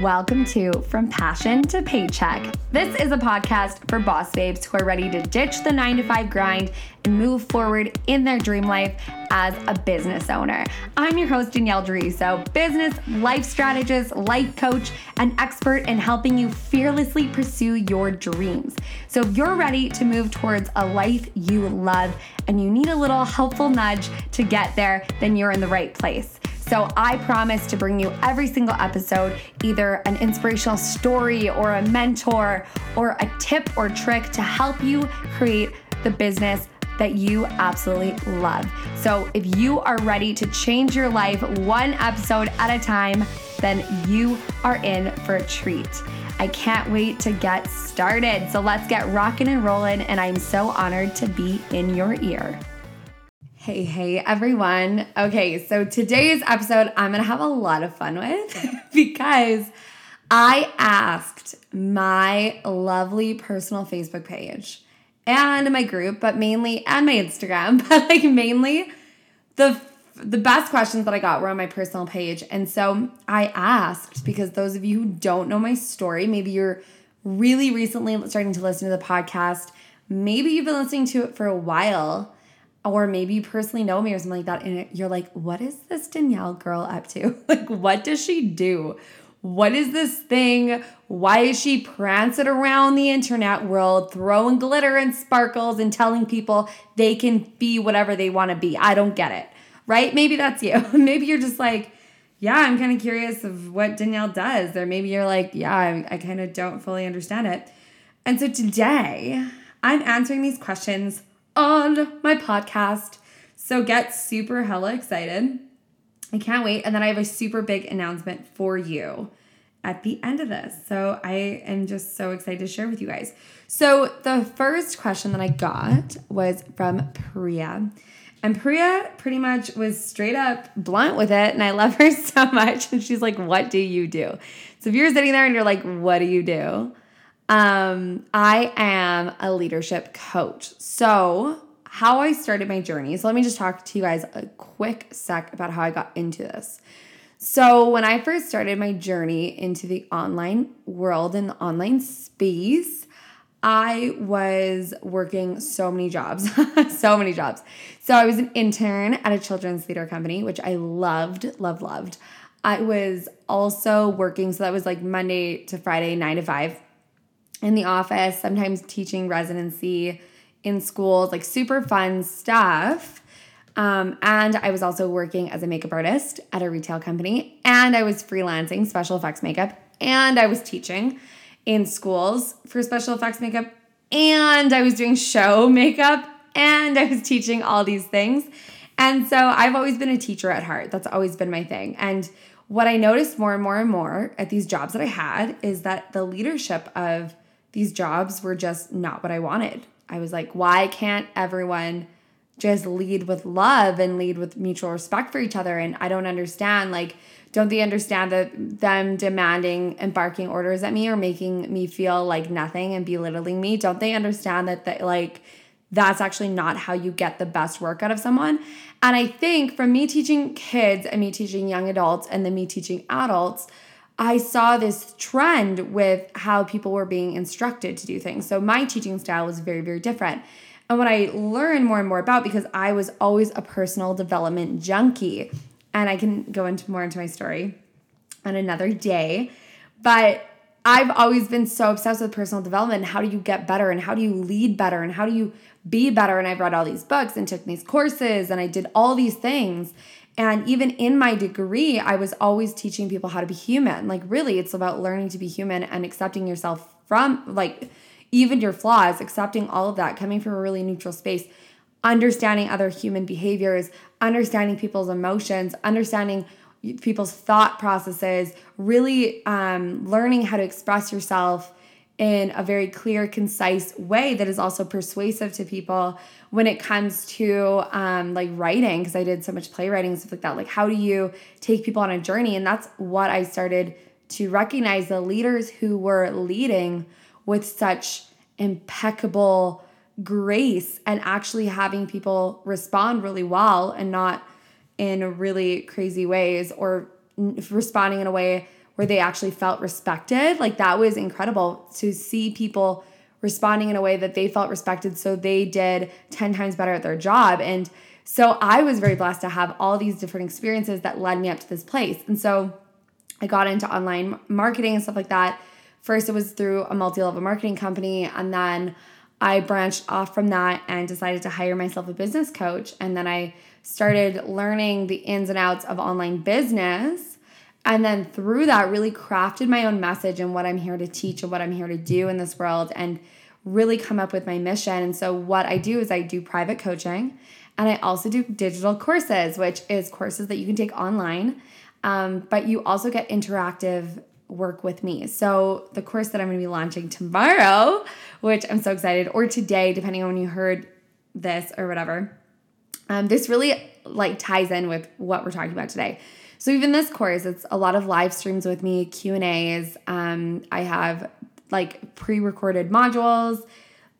Welcome to From Passion to Paycheck. This is a podcast for boss babes who are ready to ditch the nine to five grind and move forward in their dream life as a business owner. I'm your host, Danielle Deriso, business, life strategist, life coach, and expert in helping you fearlessly pursue your dreams. So if you're ready to move towards a life you love and you need a little helpful nudge to get there, then you're in the right place. So I promise to bring you every single episode either an inspirational story or a mentor or a tip or trick to help you create the business that you absolutely love. So if you are ready to change your life one episode at a time, then you are in for a treat. I can't wait to get started. So let's get rocking and rolling. And I'm so honored to be in your ear. Hey, hey, everyone. Okay, so today's episode I'm gonna have a lot of fun with because I asked my lovely personal Facebook page and my group, but mainly, and my Instagram, but like mainly the the best questions that I got were on my personal page. And so I asked because those of you who don't know my story, maybe you're really recently starting to listen to the podcast, maybe you've been listening to it for a while or maybe you personally know me or something like that and you're like what is this danielle girl up to? Like what does she do? What is this thing? Why is she prancing around the internet world throwing glitter and sparkles and telling people they can be whatever they want to be? I don't get it right? Maybe that's you. Maybe you're just like yeah i'm kind of curious of what danielle does or maybe you're like yeah i, I kind of don't fully understand it. And so today i'm answering these questions on my podcast. So get super hella excited. I can't wait. And then I have a super big announcement for you at the end of this. So I am just so excited to share with you guys. So the first question that I got was from Priya. And Priya pretty much was straight up blunt with it. And I love her so much. And she's like, What do you do? So if you're sitting there and you're like, What do you do? Um, I am a leadership coach. So, how I started my journey. So, let me just talk to you guys a quick sec about how I got into this. So, when I first started my journey into the online world and the online space, I was working so many jobs, so many jobs. So, I was an intern at a children's theater company, which I loved, loved, loved. I was also working, so that was like Monday to Friday, nine to five in the office, sometimes teaching residency in schools, like super fun stuff. Um, and I was also working as a makeup artist at a retail company, and I was freelancing special effects makeup, and I was teaching in schools for special effects makeup, and I was doing show makeup, and I was teaching all these things. And so I've always been a teacher at heart. That's always been my thing. And what I noticed more and more and more at these jobs that I had is that the leadership of these jobs were just not what I wanted. I was like, why can't everyone just lead with love and lead with mutual respect for each other? And I don't understand, like, don't they understand that them demanding and barking orders at me or making me feel like nothing and belittling me? Don't they understand that, that like, that's actually not how you get the best work out of someone. And I think from me teaching kids and me teaching young adults and then me teaching adults, I saw this trend with how people were being instructed to do things. So my teaching style was very, very different. And what I learned more and more about, because I was always a personal development junkie, and I can go into more into my story on another day, but I've always been so obsessed with personal development. How do you get better and how do you lead better and how do you be better? And I've read all these books and took these courses and I did all these things. And even in my degree, I was always teaching people how to be human. Like, really, it's about learning to be human and accepting yourself from, like, even your flaws, accepting all of that, coming from a really neutral space, understanding other human behaviors, understanding people's emotions, understanding people's thought processes, really um, learning how to express yourself in a very clear, concise way that is also persuasive to people when it comes to um, like writing, because I did so much playwriting and stuff like that. Like, how do you take people on a journey? And that's what I started to recognize the leaders who were leading with such impeccable grace and actually having people respond really well and not in really crazy ways or responding in a way where they actually felt respected. Like that was incredible to see people responding in a way that they felt respected. So they did 10 times better at their job. And so I was very blessed to have all these different experiences that led me up to this place. And so I got into online marketing and stuff like that. First, it was through a multi level marketing company. And then I branched off from that and decided to hire myself a business coach. And then I started learning the ins and outs of online business. And then through that, really crafted my own message and what I'm here to teach and what I'm here to do in this world and really come up with my mission. And so, what I do is I do private coaching and I also do digital courses, which is courses that you can take online. Um, but you also get interactive work with me. So, the course that I'm going to be launching tomorrow, which I'm so excited, or today, depending on when you heard this or whatever, um, this really like ties in with what we're talking about today. So even this course, it's a lot of live streams with me, Q and A's. Um, I have like pre-recorded modules,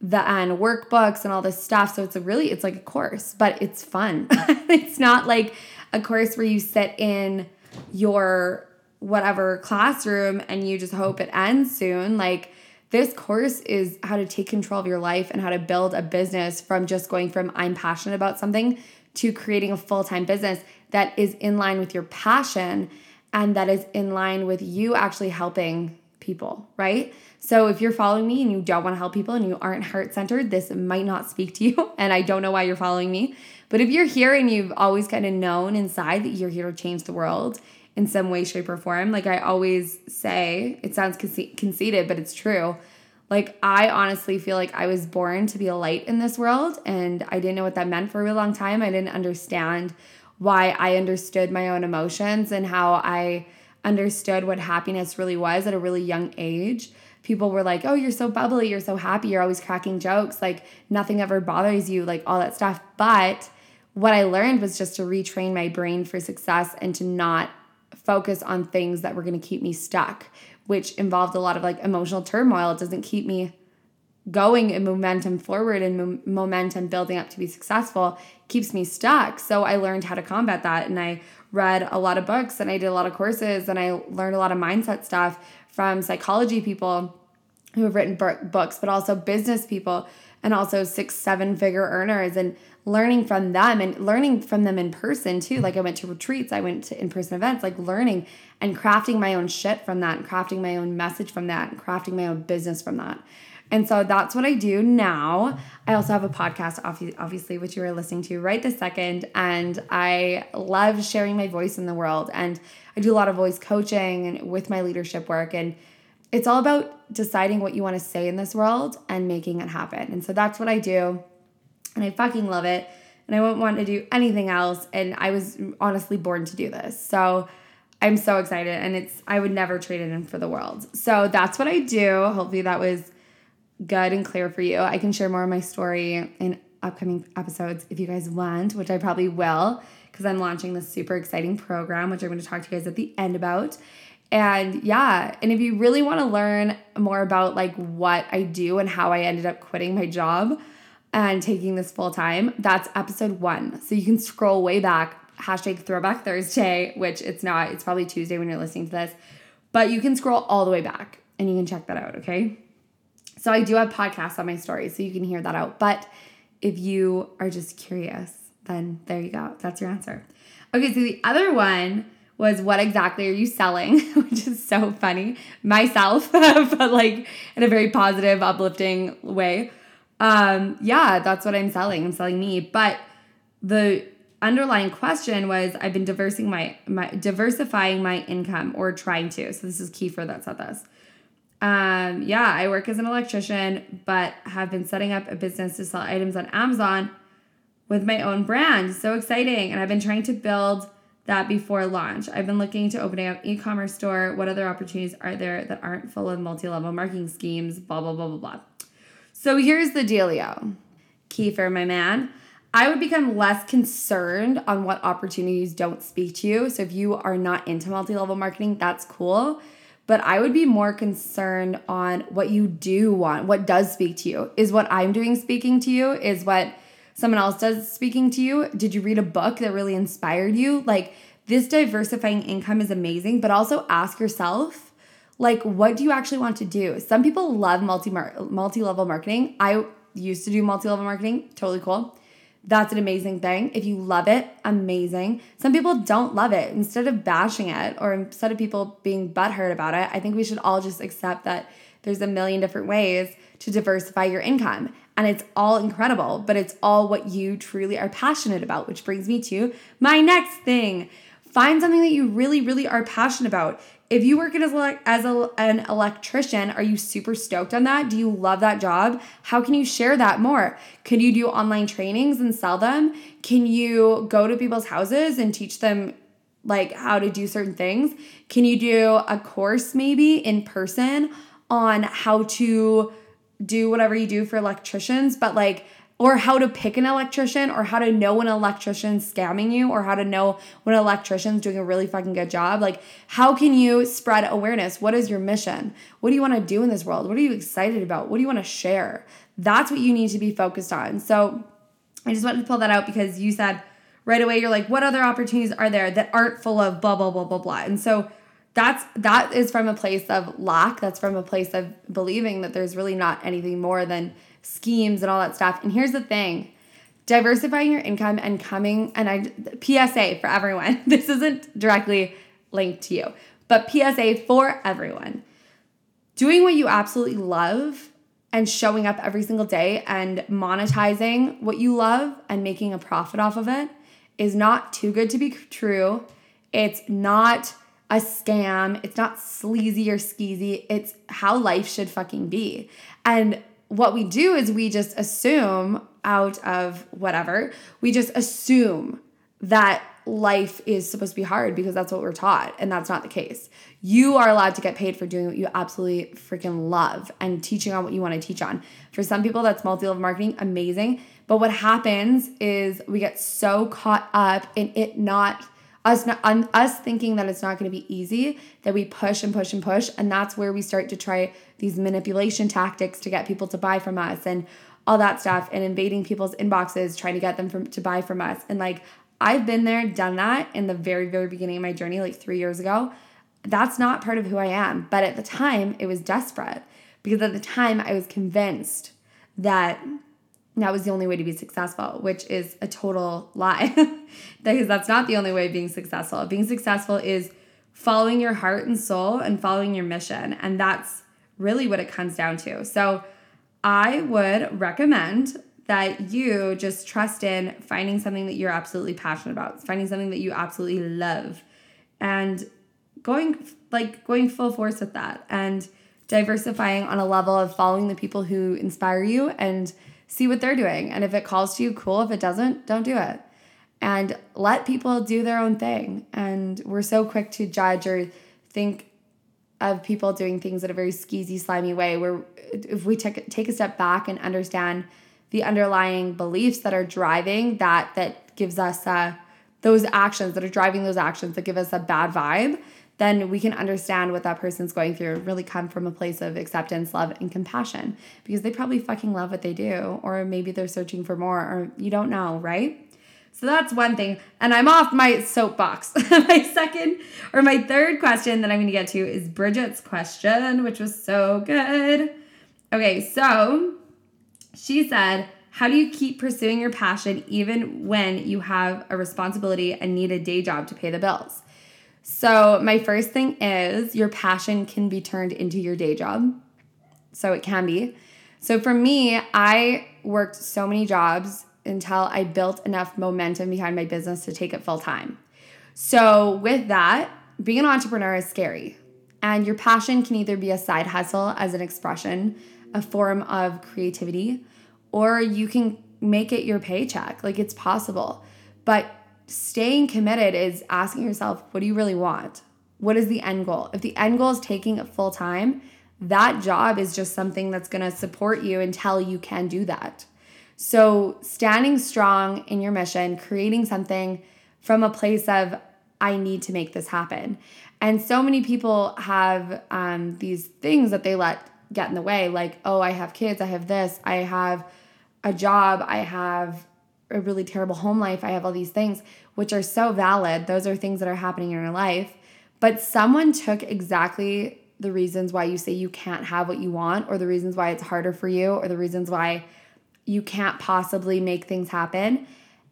the and workbooks and all this stuff. So it's a really it's like a course, but it's fun. it's not like a course where you sit in your whatever classroom and you just hope it ends soon. Like this course is how to take control of your life and how to build a business from just going from I'm passionate about something to creating a full-time business that is in line with your passion and that is in line with you actually helping people, right? So if you're following me and you don't want to help people and you aren't heart centered, this might not speak to you. And I don't know why you're following me. But if you're here and you've always kind of known inside that you're here to change the world in some way, shape, or form, like I always say, it sounds conce- conceited, but it's true. Like, I honestly feel like I was born to be a light in this world, and I didn't know what that meant for a really long time. I didn't understand why I understood my own emotions and how I understood what happiness really was at a really young age people were like, oh, you're so bubbly, you're so happy, you're always cracking jokes, like nothing ever bothers you, like all that stuff. But what I learned was just to retrain my brain for success and to not focus on things that were going to keep me stuck, which involved a lot of like emotional turmoil. It doesn't keep me going and momentum forward and mo- momentum building up to be successful keeps me stuck. So I learned how to combat that and I read a lot of books and I did a lot of courses and I learned a lot of mindset stuff from psychology people who have written books, but also business people and also six, seven figure earners and learning from them and learning from them in person too. Like I went to retreats, I went to in person events, like learning and crafting my own shit from that and crafting my own message from that and crafting my own business from that. And so that's what I do now. I also have a podcast, obviously, which you are listening to right this second. And I love sharing my voice in the world. And I do a lot of voice coaching and with my leadership work. And it's all about deciding what you want to say in this world and making it happen. And so that's what I do. And I fucking love it. And I won't want to do anything else. And I was honestly born to do this. So I'm so excited. And it's, I would never trade it in for the world. So that's what I do. Hopefully that was good and clear for you. I can share more of my story in upcoming episodes if you guys want, which I probably will because I'm launching this super exciting program, which I'm going to talk to you guys at the end about. And yeah, and if you really want to learn more about like what I do and how I ended up quitting my job and taking this full time, that's episode one. So you can scroll way back, hashtag throwback Thursday, which it's not, it's probably Tuesday when you're listening to this, but you can scroll all the way back and you can check that out, okay? So I do have podcasts on my stories, so you can hear that out. But if you are just curious, then there you go. That's your answer. Okay, so the other one was what exactly are you selling, which is so funny. Myself, but like in a very positive, uplifting way. Um, yeah, that's what I'm selling. I'm selling me. But the underlying question was I've been diversifying my, my diversifying my income or trying to. So this is key for that said this. Um, yeah, I work as an electrician, but have been setting up a business to sell items on Amazon with my own brand. So exciting. And I've been trying to build that before launch. I've been looking to opening up e-commerce store. What other opportunities are there that aren't full of multi-level marketing schemes? Blah, blah, blah, blah, blah. So here's the dealio. Kiefer, my man. I would become less concerned on what opportunities don't speak to you. So if you are not into multi-level marketing, that's cool but I would be more concerned on what you do want, what does speak to you. Is what I'm doing speaking to you? Is what someone else does speaking to you? Did you read a book that really inspired you? Like, this diversifying income is amazing, but also ask yourself, like, what do you actually want to do? Some people love multi multi level marketing. I used to do multi level marketing, totally cool. That's an amazing thing. If you love it, amazing. Some people don't love it. Instead of bashing it or instead of people being butthurt about it, I think we should all just accept that there's a million different ways to diversify your income. And it's all incredible, but it's all what you truly are passionate about, which brings me to my next thing. Find something that you really, really are passionate about. If you work as, as a, an electrician, are you super stoked on that? Do you love that job? How can you share that more? Can you do online trainings and sell them? Can you go to people's houses and teach them like how to do certain things? Can you do a course maybe in person on how to do whatever you do for electricians, but like, or how to pick an electrician, or how to know when an electrician's scamming you, or how to know when an electrician's doing a really fucking good job. Like, how can you spread awareness? What is your mission? What do you want to do in this world? What are you excited about? What do you want to share? That's what you need to be focused on. So, I just wanted to pull that out because you said right away, you're like, what other opportunities are there that aren't full of blah, blah, blah, blah, blah. And so, that's that is from a place of lack that's from a place of believing that there's really not anything more than schemes and all that stuff and here's the thing diversifying your income and coming and i psa for everyone this isn't directly linked to you but psa for everyone doing what you absolutely love and showing up every single day and monetizing what you love and making a profit off of it is not too good to be true it's not a scam. It's not sleazy or skeezy. It's how life should fucking be. And what we do is we just assume out of whatever, we just assume that life is supposed to be hard because that's what we're taught. And that's not the case. You are allowed to get paid for doing what you absolutely freaking love and teaching on what you want to teach on. For some people, that's multi level marketing, amazing. But what happens is we get so caught up in it not us not us thinking that it's not going to be easy that we push and push and push and that's where we start to try these manipulation tactics to get people to buy from us and all that stuff and invading people's inboxes trying to get them from to buy from us. And like I've been there done that in the very very beginning of my journey like 3 years ago. That's not part of who I am but at the time it was desperate because at the time I was convinced that that was the only way to be successful, which is a total lie. because that's not the only way of being successful. Being successful is following your heart and soul and following your mission. And that's really what it comes down to. So I would recommend that you just trust in finding something that you're absolutely passionate about, finding something that you absolutely love, and going like going full force with that and diversifying on a level of following the people who inspire you and see what they're doing. And if it calls to you, cool. If it doesn't, don't do it. And let people do their own thing. And we're so quick to judge or think of people doing things in a very skeezy, slimy way. Where if we take take a step back and understand the underlying beliefs that are driving that, that gives us uh, those actions that are driving those actions that give us a bad vibe, then we can understand what that person's going through really come from a place of acceptance, love, and compassion because they probably fucking love what they do, or maybe they're searching for more, or you don't know, right? So that's one thing. And I'm off my soapbox. my second or my third question that I'm going to get to is Bridget's question, which was so good. Okay, so she said, How do you keep pursuing your passion even when you have a responsibility and need a day job to pay the bills? So, my first thing is your passion can be turned into your day job. So, it can be. So, for me, I worked so many jobs until I built enough momentum behind my business to take it full time. So, with that, being an entrepreneur is scary. And your passion can either be a side hustle as an expression, a form of creativity, or you can make it your paycheck. Like it's possible. But staying committed is asking yourself, what do you really want? What is the end goal? If the end goal is taking it full time, that job is just something that's going to support you until you can do that. So, standing strong in your mission, creating something from a place of, I need to make this happen. And so many people have um, these things that they let get in the way, like, oh, I have kids, I have this, I have a job, I have a really terrible home life. I have all these things, which are so valid. Those are things that are happening in your life. But someone took exactly the reasons why you say you can't have what you want, or the reasons why it's harder for you, or the reasons why you can't possibly make things happen,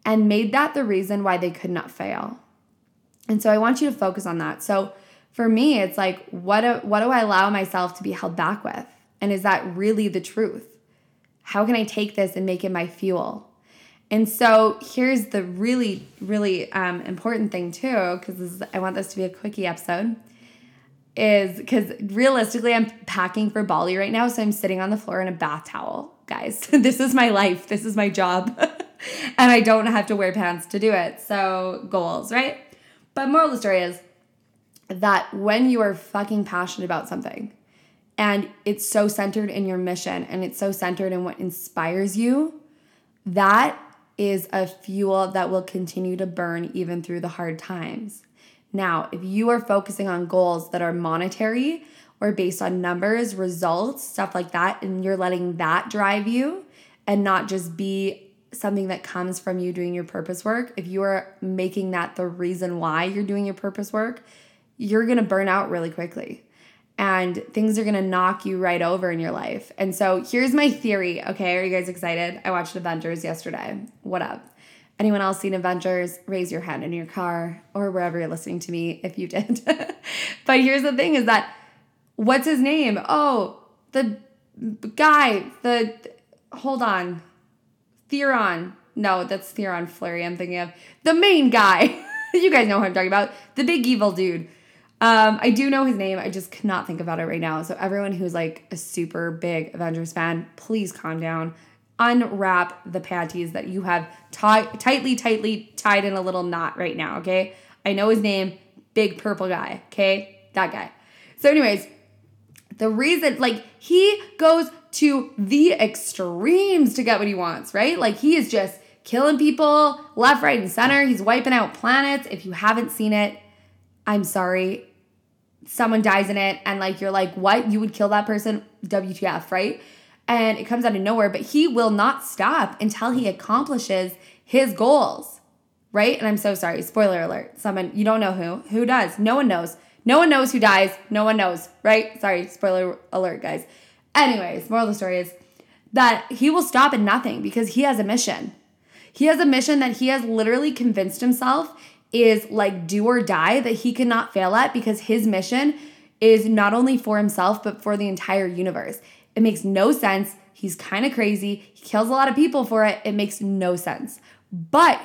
and made that the reason why they could not fail. And so I want you to focus on that. So for me, it's like, what do, what do I allow myself to be held back with? And is that really the truth? How can I take this and make it my fuel? And so here's the really, really um, important thing too, because I want this to be a quickie episode. Is because realistically, I'm packing for Bali right now, so I'm sitting on the floor in a bath towel, guys. this is my life. This is my job, and I don't have to wear pants to do it. So goals, right? But moral of the story is that when you are fucking passionate about something, and it's so centered in your mission, and it's so centered in what inspires you, that is a fuel that will continue to burn even through the hard times. Now, if you are focusing on goals that are monetary or based on numbers, results, stuff like that, and you're letting that drive you and not just be something that comes from you doing your purpose work, if you are making that the reason why you're doing your purpose work, you're gonna burn out really quickly and things are gonna knock you right over in your life. And so here's my theory. Okay, are you guys excited? I watched Avengers yesterday. What up? Anyone else seen Avengers? Raise your hand in your car or wherever you're listening to me if you did. but here's the thing is that what's his name? Oh, the guy, the hold on. Theron. No, that's Theron Flurry I'm thinking of. The main guy. you guys know who I'm talking about. The big evil dude um, I do know his name. I just cannot think about it right now. So everyone who's like a super big Avengers fan, please calm down. Unwrap the panties that you have tightly, tightly tied in a little knot right now. Okay. I know his name. Big purple guy. Okay. That guy. So, anyways, the reason, like, he goes to the extremes to get what he wants, right? Like, he is just killing people left, right, and center. He's wiping out planets. If you haven't seen it, I'm sorry someone dies in it and like you're like, what? You would kill that person? WTF, right? And it comes out of nowhere, but he will not stop until he accomplishes his goals, right? And I'm so sorry. Spoiler alert. Someone, you don't know who. Who does? No one knows. No one knows who dies. No one knows, right? Sorry, spoiler alert, guys. Anyways, moral of the story is that he will stop at nothing because he has a mission. He has a mission that he has literally convinced himself is like do or die that he cannot fail at because his mission is not only for himself but for the entire universe. It makes no sense. He's kind of crazy. He kills a lot of people for it. It makes no sense. But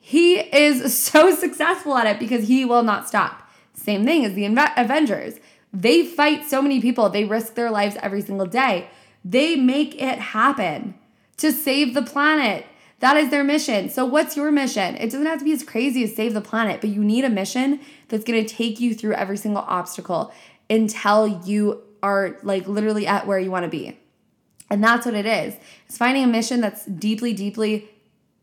he is so successful at it because he will not stop. Same thing as the Avengers. They fight so many people, they risk their lives every single day. They make it happen to save the planet that is their mission. So, what's your mission? It doesn't have to be as crazy as save the planet, but you need a mission that's going to take you through every single obstacle until you are like literally at where you want to be. And that's what it is. It's finding a mission that's deeply, deeply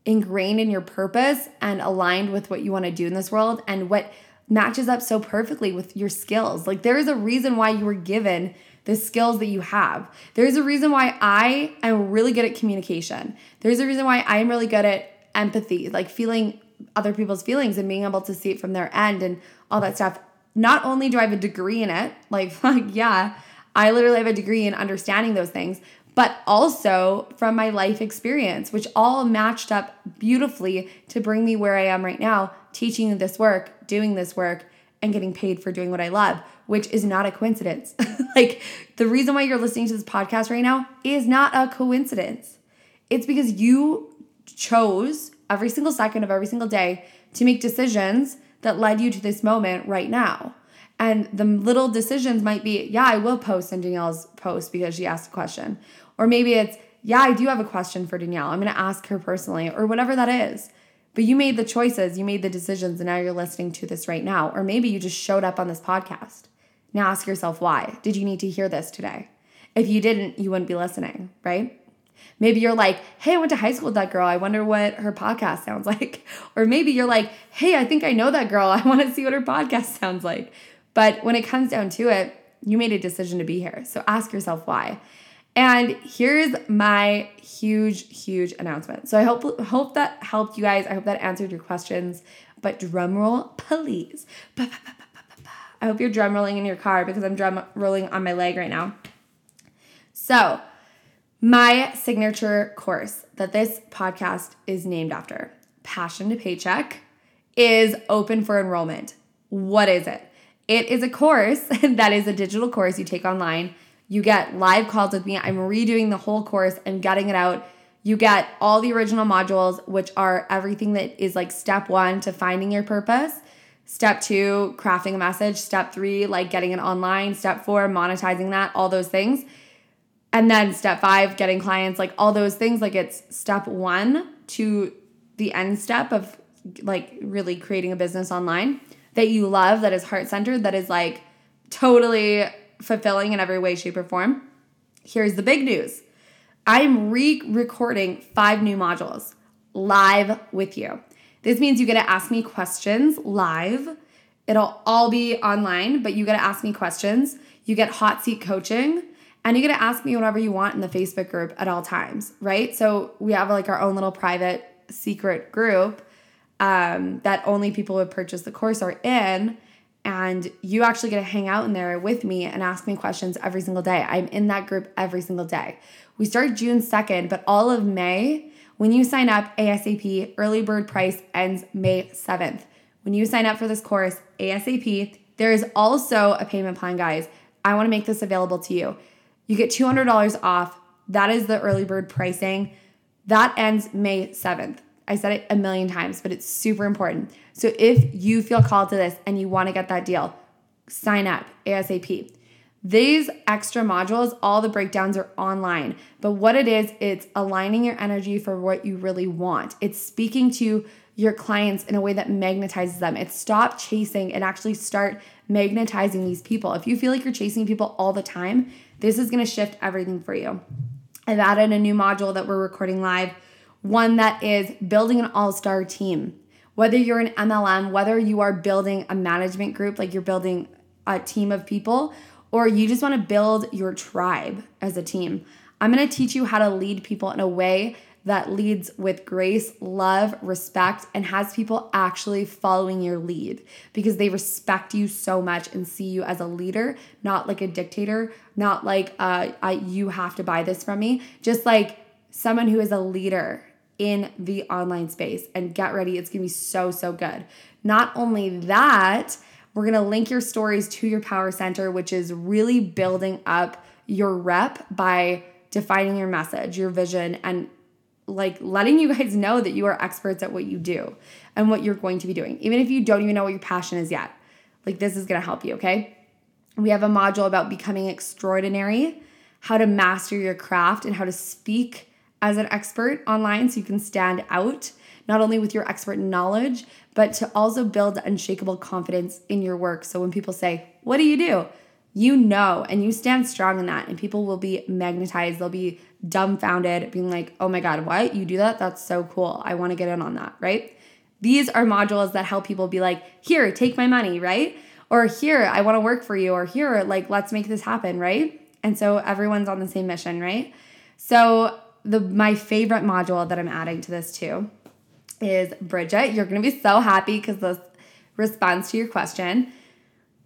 ingrained in your purpose and aligned with what you want to do in this world and what matches up so perfectly with your skills. Like, there is a reason why you were given the skills that you have. There's a reason why I am really good at communication. There's a reason why I'm really good at empathy, like feeling other people's feelings and being able to see it from their end and all that stuff. Not only do I have a degree in it, like, like yeah, I literally have a degree in understanding those things, but also from my life experience, which all matched up beautifully to bring me where I am right now, teaching this work, doing this work, and getting paid for doing what I love which is not a coincidence. like the reason why you're listening to this podcast right now is not a coincidence. It's because you chose every single second of every single day to make decisions that led you to this moment right now. And the little decisions might be, yeah, I will post in Danielle's post because she asked a question. Or maybe it's, yeah, I do have a question for Danielle. I'm going to ask her personally, or whatever that is. But you made the choices, you made the decisions, and now you're listening to this right now. Or maybe you just showed up on this podcast. Now ask yourself why. Did you need to hear this today? If you didn't, you wouldn't be listening, right? Maybe you're like, hey, I went to high school with that girl. I wonder what her podcast sounds like. Or maybe you're like, hey, I think I know that girl. I want to see what her podcast sounds like. But when it comes down to it, you made a decision to be here. So ask yourself why. And here's my huge, huge announcement. So I hope hope that helped you guys. I hope that answered your questions. But drum roll, please. I hope you're drum rolling in your car because I'm drum rolling on my leg right now. So, my signature course that this podcast is named after, Passion to Paycheck, is open for enrollment. What is it? It is a course that is a digital course you take online. You get live calls with me. I'm redoing the whole course and getting it out. You get all the original modules, which are everything that is like step one to finding your purpose, step two, crafting a message, step three, like getting it online, step four, monetizing that, all those things. And then step five, getting clients, like all those things. Like it's step one to the end step of like really creating a business online that you love, that is heart centered, that is like totally fulfilling in every way, shape, or form. Here's the big news I'm re recording five new modules live with you. This means you get to ask me questions live. It'll all be online, but you get to ask me questions. You get hot seat coaching, and you get to ask me whatever you want in the Facebook group at all times, right? So we have like our own little private secret group um, that only people who purchase the course are in. And you actually get to hang out in there with me and ask me questions every single day. I'm in that group every single day. We start June 2nd, but all of May, when you sign up ASAP, early bird price ends May 7th. When you sign up for this course ASAP, there is also a payment plan, guys. I want to make this available to you. You get $200 off. That is the early bird pricing. That ends May 7th. I said it a million times, but it's super important. So if you feel called to this and you want to get that deal, sign up ASAP. These extra modules, all the breakdowns are online. But what it is, it's aligning your energy for what you really want. It's speaking to your clients in a way that magnetizes them. It's stop chasing and actually start magnetizing these people. If you feel like you're chasing people all the time, this is to shift everything for you. I've added a new module that we're recording live one that is building an all star team. Whether you're an MLM, whether you are building a management group, like you're building a team of people, or you just want to build your tribe as a team, I'm going to teach you how to lead people in a way that leads with grace, love, respect, and has people actually following your lead because they respect you so much and see you as a leader, not like a dictator, not like uh, I, you have to buy this from me, just like someone who is a leader in the online space and get ready. It's gonna be so, so good. Not only that, we're gonna link your stories to your power center, which is really building up your rep by defining your message, your vision, and like letting you guys know that you are experts at what you do and what you're going to be doing, even if you don't even know what your passion is yet. Like, this is gonna help you, okay? We have a module about becoming extraordinary, how to master your craft, and how to speak as an expert online so you can stand out, not only with your expert knowledge, but to also build unshakable confidence in your work. So when people say, What do you do? You know, and you stand strong in that, and people will be magnetized. They'll be dumbfounded, being like, Oh my God, what? You do that? That's so cool. I want to get in on that, right? These are modules that help people be like, Here, take my money, right? Or here, I want to work for you, or here, like, let's make this happen, right? And so everyone's on the same mission, right? So the my favorite module that I'm adding to this too is Bridget. You're gonna be so happy because this response to your question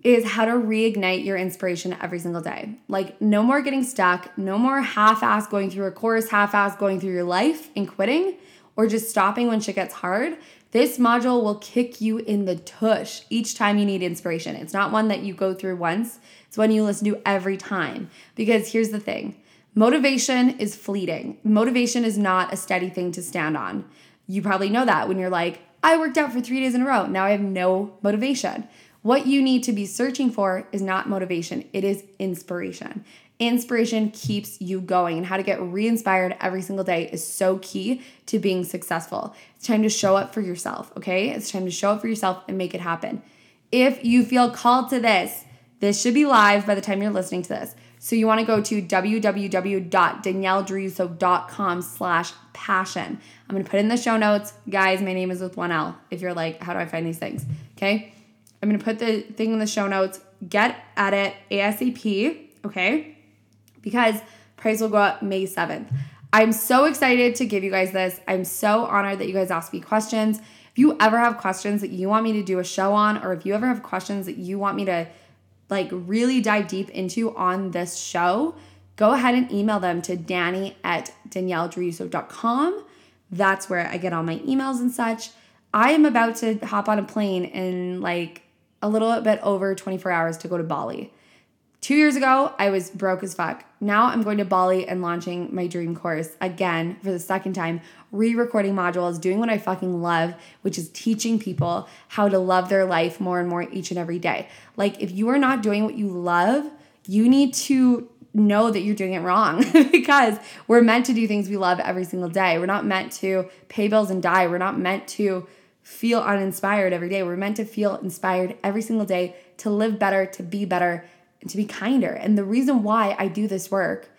is how to reignite your inspiration every single day. Like, no more getting stuck, no more half ass going through a course, half ass going through your life and quitting, or just stopping when shit gets hard. This module will kick you in the tush each time you need inspiration. It's not one that you go through once, it's one you listen to every time. Because here's the thing Motivation is fleeting. Motivation is not a steady thing to stand on. You probably know that when you're like, I worked out for three days in a row. Now I have no motivation. What you need to be searching for is not motivation, it is inspiration. Inspiration keeps you going, and how to get re inspired every single day is so key to being successful. It's time to show up for yourself, okay? It's time to show up for yourself and make it happen. If you feel called to this, this should be live by the time you're listening to this. So you want to go to www.danielledruso.com slash passion. I'm going to put in the show notes. Guys, my name is with one L if you're like, how do I find these things? Okay. I'm going to put the thing in the show notes. Get at it ASAP. Okay. Because Price will go up May 7th. I'm so excited to give you guys this. I'm so honored that you guys asked me questions. If you ever have questions that you want me to do a show on, or if you ever have questions that you want me to like really dive deep into on this show, go ahead and email them to Danny at danielledruso.com. That's where I get all my emails and such. I am about to hop on a plane in like a little bit over 24 hours to go to Bali. Two years ago, I was broke as fuck. Now I'm going to Bali and launching my dream course again for the second time, re recording modules, doing what I fucking love, which is teaching people how to love their life more and more each and every day. Like, if you are not doing what you love, you need to know that you're doing it wrong because we're meant to do things we love every single day. We're not meant to pay bills and die. We're not meant to feel uninspired every day. We're meant to feel inspired every single day to live better, to be better to be kinder. And the reason why I do this work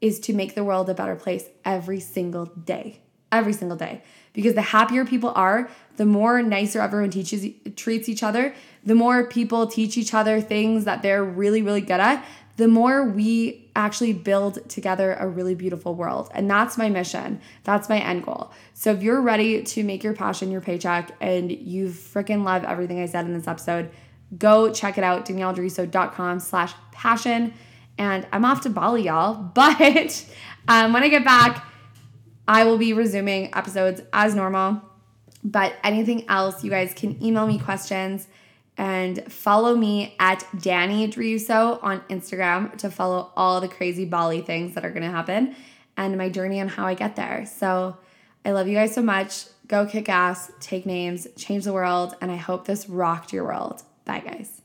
is to make the world a better place every single day. Every single day. Because the happier people are, the more nicer everyone teaches treats each other, the more people teach each other things that they're really really good at, the more we actually build together a really beautiful world. And that's my mission. That's my end goal. So if you're ready to make your passion your paycheck and you freaking love everything I said in this episode, go check it out, danielledruso.com slash passion. And I'm off to Bali, y'all. But um, when I get back, I will be resuming episodes as normal. But anything else, you guys can email me questions and follow me at Danny Druso on Instagram to follow all the crazy Bali things that are going to happen and my journey on how I get there. So I love you guys so much. Go kick ass, take names, change the world, and I hope this rocked your world. Bye, guys.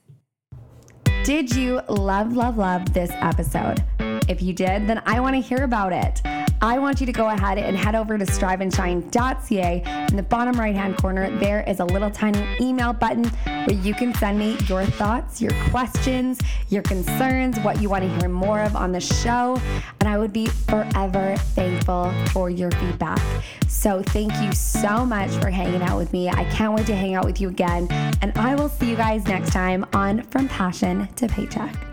Did you love, love, love this episode? If you did, then I want to hear about it. I want you to go ahead and head over to striveandshine.ca. In the bottom right hand corner, there is a little tiny email button where you can send me your thoughts, your questions, your concerns, what you want to hear more of on the show. And I would be forever thankful for your feedback. So thank you so much for hanging out with me. I can't wait to hang out with you again. And I will see you guys next time on From Passion to Paycheck.